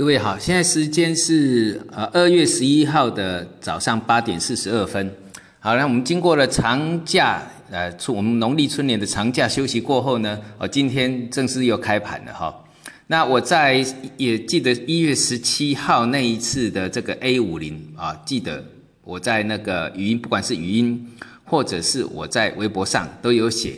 各位好，现在时间是呃二月十一号的早上八点四十二分。好，那我们经过了长假，呃，出我们农历春年的长假休息过后呢，哦，今天正式又开盘了哈。那我在也记得一月十七号那一次的这个 A 五零啊，记得我在那个语音，不管是语音或者是我在微博上都有写，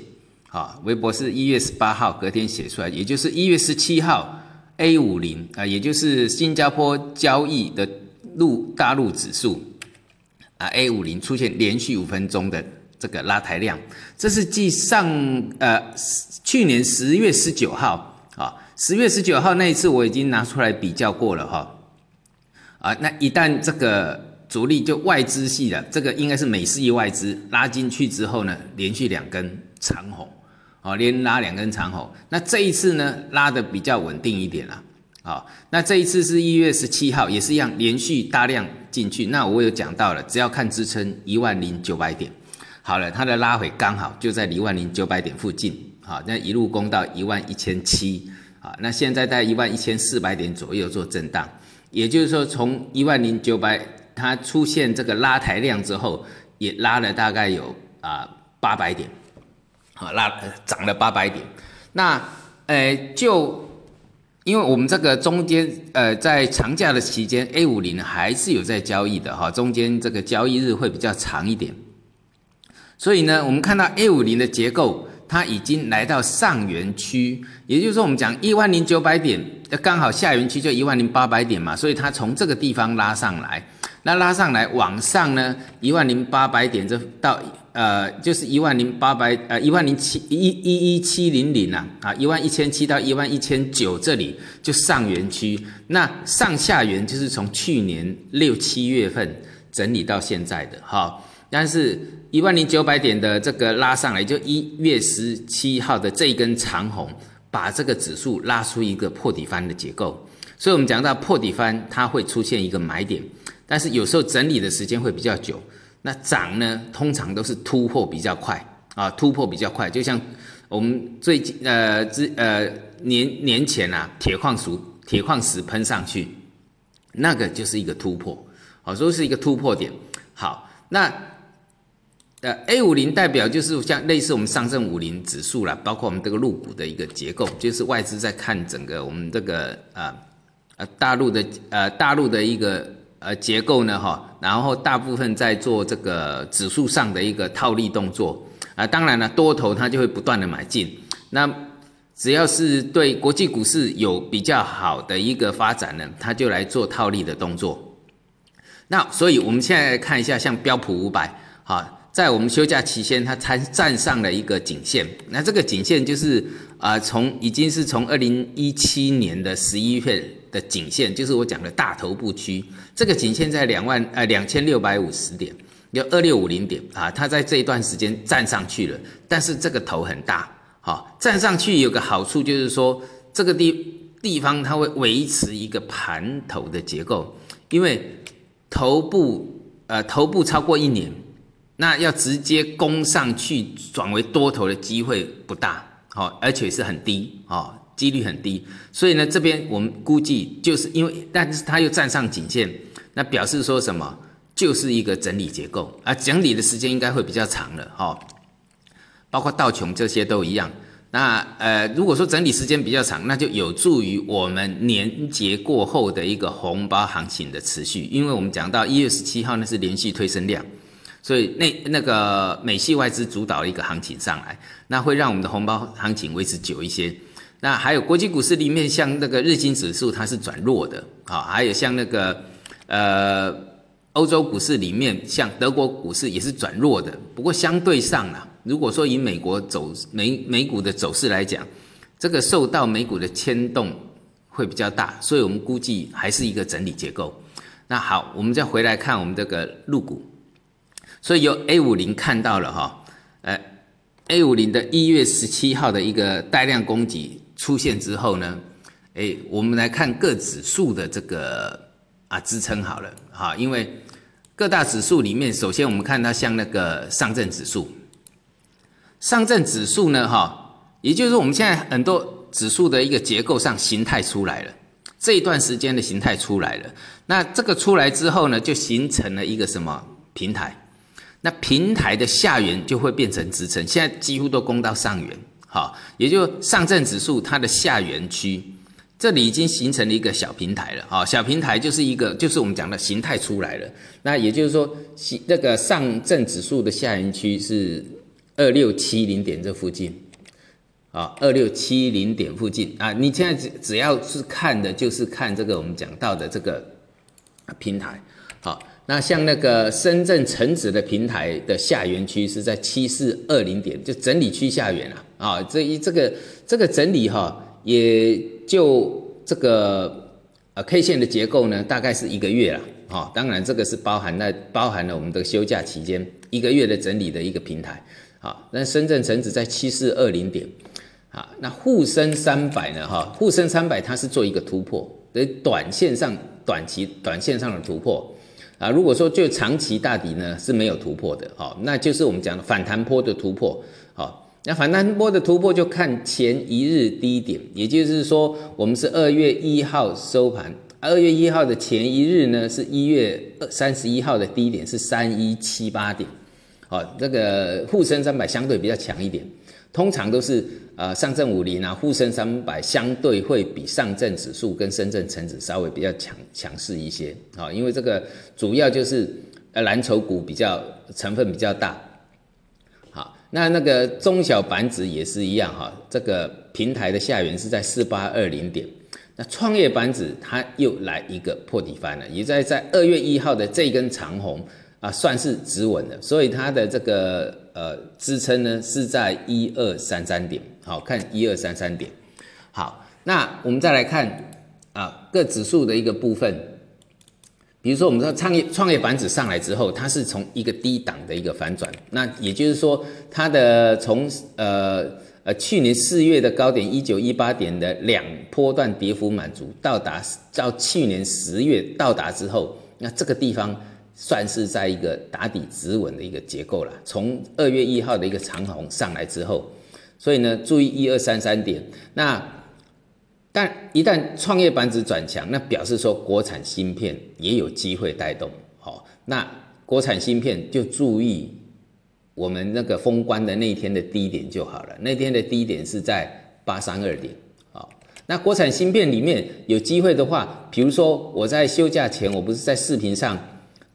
啊，微博是一月十八号隔天写出来，也就是一月十七号。A 五零啊，也就是新加坡交易的陆大陆指数啊，A 五零出现连续五分钟的这个拉抬量，这是继上呃去年十月十九号啊，十月十九号那一次我已经拿出来比较过了哈啊，那一旦这个主力就外资系的这个应该是美式外资拉进去之后呢，连续两根长红。哦，连拉两根长红，那这一次呢，拉的比较稳定一点啦。好，那这一次是一月十七号，也是一样，连续大量进去。那我有讲到了，只要看支撑一万零九百点，好了，它的拉回刚好就在一万零九百点附近。好，那一路攻到一万一千七，啊，那现在在一万一千四百点左右做震荡，也就是说，从一万零九百它出现这个拉抬量之后，也拉了大概有啊八百点。啊，拉涨了八百点，那，呃，就因为我们这个中间，呃，在长假的期间，A 五零还是有在交易的哈，中间这个交易日会比较长一点，所以呢，我们看到 A 五零的结构，它已经来到上元区，也就是说，我们讲一万零九百点，刚好下元区就一万零八百点嘛，所以它从这个地方拉上来，那拉上来往上呢，一万零八百点这到。呃，就是一万零八百，呃，一万零七一一一七零零啊，啊，一万一千七到一万一千九这里就上元区，那上下元就是从去年六七月份整理到现在的哈，但是一万零九百点的这个拉上来，就一月十七号的这一根长红，把这个指数拉出一个破底翻的结构，所以我们讲到破底翻，它会出现一个买点，但是有时候整理的时间会比较久。那涨呢，通常都是突破比较快。啊，突破比较快，就像我们最近呃之呃年年前啊，铁矿石铁矿石喷上去，那个就是一个突破，好，说是一个突破点。好，那呃 A 五零代表就是像类似我们上证五零指数啦，包括我们这个入股的一个结构，就是外资在看整个我们这个啊呃大陆的呃大陆的一个。呃，结构呢，哈，然后大部分在做这个指数上的一个套利动作啊，当然了，多头它就会不断的买进，那只要是对国际股市有比较好的一个发展呢，它就来做套利的动作。那所以我们现在看一下，像标普五百，哈，在我们休假期间，它才站上了一个颈线，那这个颈线就是啊，从已经是从二零一七年的十一月。的颈线就是我讲的大头部区，这个颈线在两万呃两千六百五十点，有二六五零点啊，它在这一段时间站上去了，但是这个头很大，好站上去有个好处就是说这个地地方它会维持一个盘头的结构，因为头部呃头部超过一年，那要直接攻上去转为多头的机会不大，好而且是很低啊。几率很低，所以呢，这边我们估计就是因为，但是它又站上颈线，那表示说什么？就是一个整理结构啊，整理的时间应该会比较长了哈。包括道琼这些都一样。那呃，如果说整理时间比较长，那就有助于我们年节过后的一个红包行情的持续，因为我们讲到一月十七号那是连续推升量，所以那那个美系外资主导的一个行情上来，那会让我们的红包行情维持久一些。那还有国际股市里面，像那个日经指数它是转弱的啊，还有像那个呃欧洲股市里面，像德国股市也是转弱的。不过相对上啊，如果说以美国走美美股的走势来讲，这个受到美股的牵动会比较大，所以我们估计还是一个整理结构。那好，我们再回来看我们这个入股，所以由 A 五零看到了哈，呃 A 五零的一月十七号的一个带量攻击。出现之后呢，哎，我们来看各指数的这个啊支撑好了，哈，因为各大指数里面，首先我们看它像那个上证指数，上证指数呢，哈，也就是我们现在很多指数的一个结构上形态出来了，这一段时间的形态出来了。那这个出来之后呢，就形成了一个什么平台？那平台的下缘就会变成支撑，现在几乎都攻到上缘，好，也就上证指数它的下缘区，这里已经形成了一个小平台了，好，小平台就是一个，就是我们讲的形态出来了。那也就是说，那个上证指数的下缘区是二六七零点这附近，啊，二六七零点附近啊，你现在只只要是看的，就是看这个我们讲到的这个平台，好。那像那个深圳成指的平台的下缘区是在七四二零点，就整理区下缘啊，啊，这一这个这个整理哈，也就这个呃 K 线的结构呢，大概是一个月了，啊，当然这个是包含了包含了我们的休假期间一个月的整理的一个平台，啊，那深圳成指在七四二零点，啊，那沪深三百呢，哈，沪深三百它是做一个突破，在短线上短期短线上的突破。啊，如果说就长期大底呢是没有突破的，好，那就是我们讲的反弹波的突破，好，那反弹波的突破就看前一日低点，也就是说我们是二月一号收盘，二月一号的前一日呢是一月三十一号的低点是三一七八点，好，这个沪深三百相对比较强一点。通常都是呃上证五零啊，沪深三百相对会比上证指数跟深圳成指稍微比较强强势一些啊，因为这个主要就是呃蓝筹股比较成分比较大。好，那那个中小板指也是一样哈，这个平台的下缘是在四八二零点，那创业板指它又来一个破底翻了，也在在二月一号的这根长红。啊，算是止稳的，所以它的这个呃支撑呢是在一二三三点，好看一二三三点。好，那我们再来看啊各指数的一个部分，比如说我们说创业创业板指上来之后，它是从一个低档的一个反转，那也就是说它的从呃呃去年四月的高点一九一八点的两波段跌幅满足，到达到去年十月到达之后，那这个地方。算是在一个打底止稳的一个结构了。从二月一号的一个长红上来之后，所以呢，注意一二三三点。那但一旦创业板指转强，那表示说国产芯片也有机会带动。好，那国产芯片就注意我们那个封关的那一天的低点就好了。那天的低点是在八三二点。好，那国产芯片里面有机会的话，比如说我在休假前，我不是在视频上。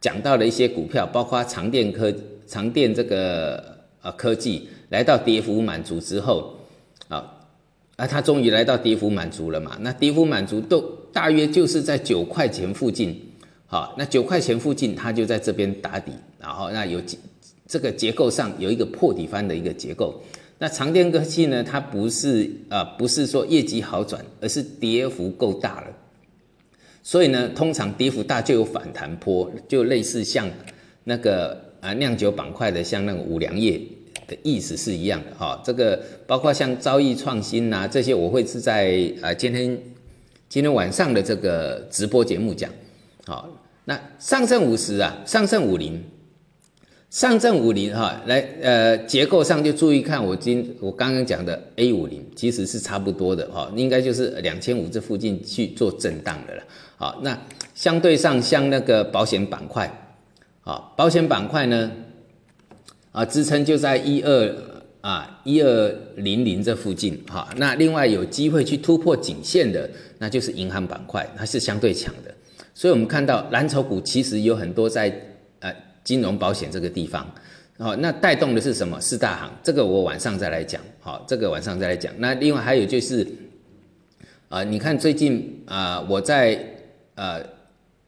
讲到了一些股票，包括长电科、长电这个呃科技，来到跌幅满足之后，啊啊，它终于来到跌幅满足了嘛？那跌幅满足都大约就是在九块钱附近，好，那九块钱附近它就在这边打底，然后那有几这个结构上有一个破底翻的一个结构。那长电科技呢，它不是啊，不是说业绩好转，而是跌幅够大了。所以呢，通常跌幅大就有反弹坡，就类似像那个啊酿酒板块的，像那个五粮液的意思是一样的哈。这个包括像招易创新呐这些，我会是在啊今天今天晚上的这个直播节目讲。好，那上证五十啊，上证五零，上证五零哈，来呃结构上就注意看我今我刚刚讲的 A 五零，其实是差不多的哈，应该就是两千五这附近去做震荡的了。好，那相对上像那个保险板块，啊，保险板块呢，啊，支撑就在一二啊一二零零这附近，哈，那另外有机会去突破颈线的，那就是银行板块，它是相对强的，所以我们看到蓝筹股其实有很多在金融保险这个地方，好，那带动的是什么？四大行，这个我晚上再来讲，好，这个晚上再来讲。那另外还有就是，啊，你看最近啊，我在呃，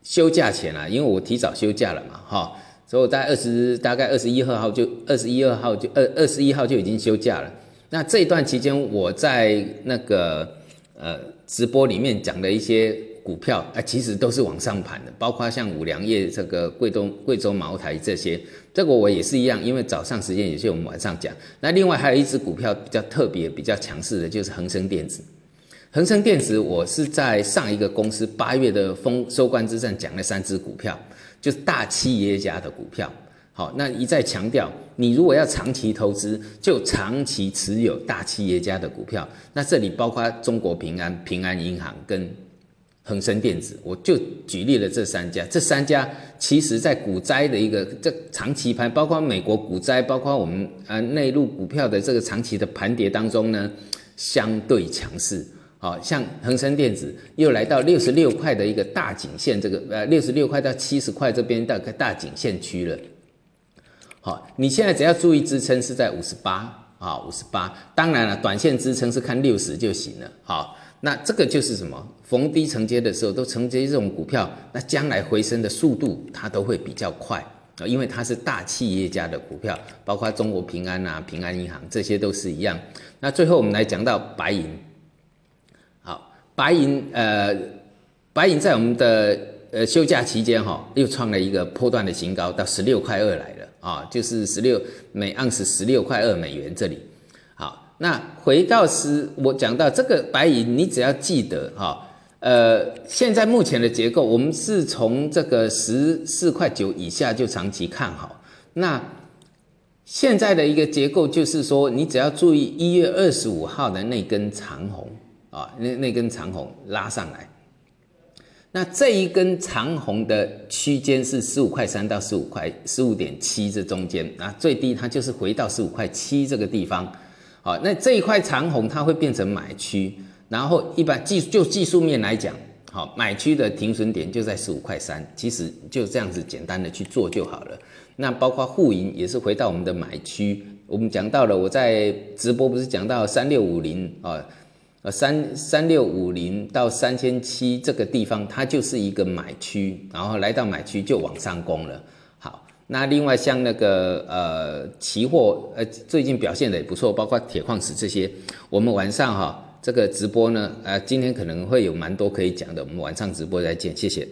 休假前啊，因为我提早休假了嘛，哈，所以我在二十大概二十一二号就二十一二号就二二十一号就已经休假了。那这一段期间，我在那个呃直播里面讲的一些股票啊，其实都是往上盘的，包括像五粮液、这个贵州贵州茅台这些，这个我也是一样，因为早上时间有些我们晚上讲。那另外还有一只股票比较特别、比较强势的，就是恒生电子。恒生电子，我是在上一个公司八月的封收官之战讲了三只股票，就是大企业家的股票。好，那一再强调，你如果要长期投资，就长期持有大企业家的股票。那这里包括中国平安、平安银行跟恒生电子，我就举例了这三家，这三家其实在股灾的一个这长期盘，包括美国股灾，包括我们呃内陆股票的这个长期的盘跌当中呢，相对强势。好像恒生电子又来到六十六块的一个大颈线，这个呃六十六块到七十块这边大概大颈线区了。好，你现在只要注意支撑是在五十八啊，五十八。当然了，短线支撑是看六十就行了。好。那这个就是什么？逢低承接的时候都承接这种股票，那将来回升的速度它都会比较快啊，因为它是大企业家的股票，包括中国平安啊、平安银行这些都是一样。那最后我们来讲到白银，好，白银呃，白银在我们的呃休假期间哈，又创了一个波段的新高，到十六块二来了啊，就是十六每盎司十六块二美元这里。那回到十，我讲到这个白银，你只要记得哈，呃，现在目前的结构，我们是从这个十四块九以下就长期看好。那现在的一个结构就是说，你只要注意一月二十五号的那根长红啊，那那根长红拉上来，那这一根长红的区间是十五块三到十五块十五点七这中间啊，最低它就是回到十五块七这个地方。好，那这一块长红它会变成买区，然后一般技就技术面来讲，好，买区的停损点就在十五块三，其实就这样子简单的去做就好了。那包括沪银也是回到我们的买区，我们讲到了，我在直播不是讲到三六五零啊，呃三三六五零到三千七这个地方，它就是一个买区，然后来到买区就往上攻了。那另外像那个呃期货呃最近表现的也不错，包括铁矿石这些，我们晚上哈这个直播呢，呃今天可能会有蛮多可以讲的，我们晚上直播再见，谢谢。